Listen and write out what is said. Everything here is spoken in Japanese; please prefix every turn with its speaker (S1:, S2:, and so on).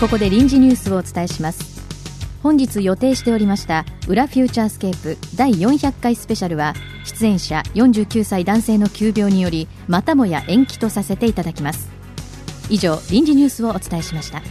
S1: ここで臨時ニュースをお伝えします。本日予定しておりました「裏フューチャースケープ第400回スペシャル」は出演者49歳男性の急病によりまたもや延期とさせていただきます。以上臨時ニュースをお伝えしました。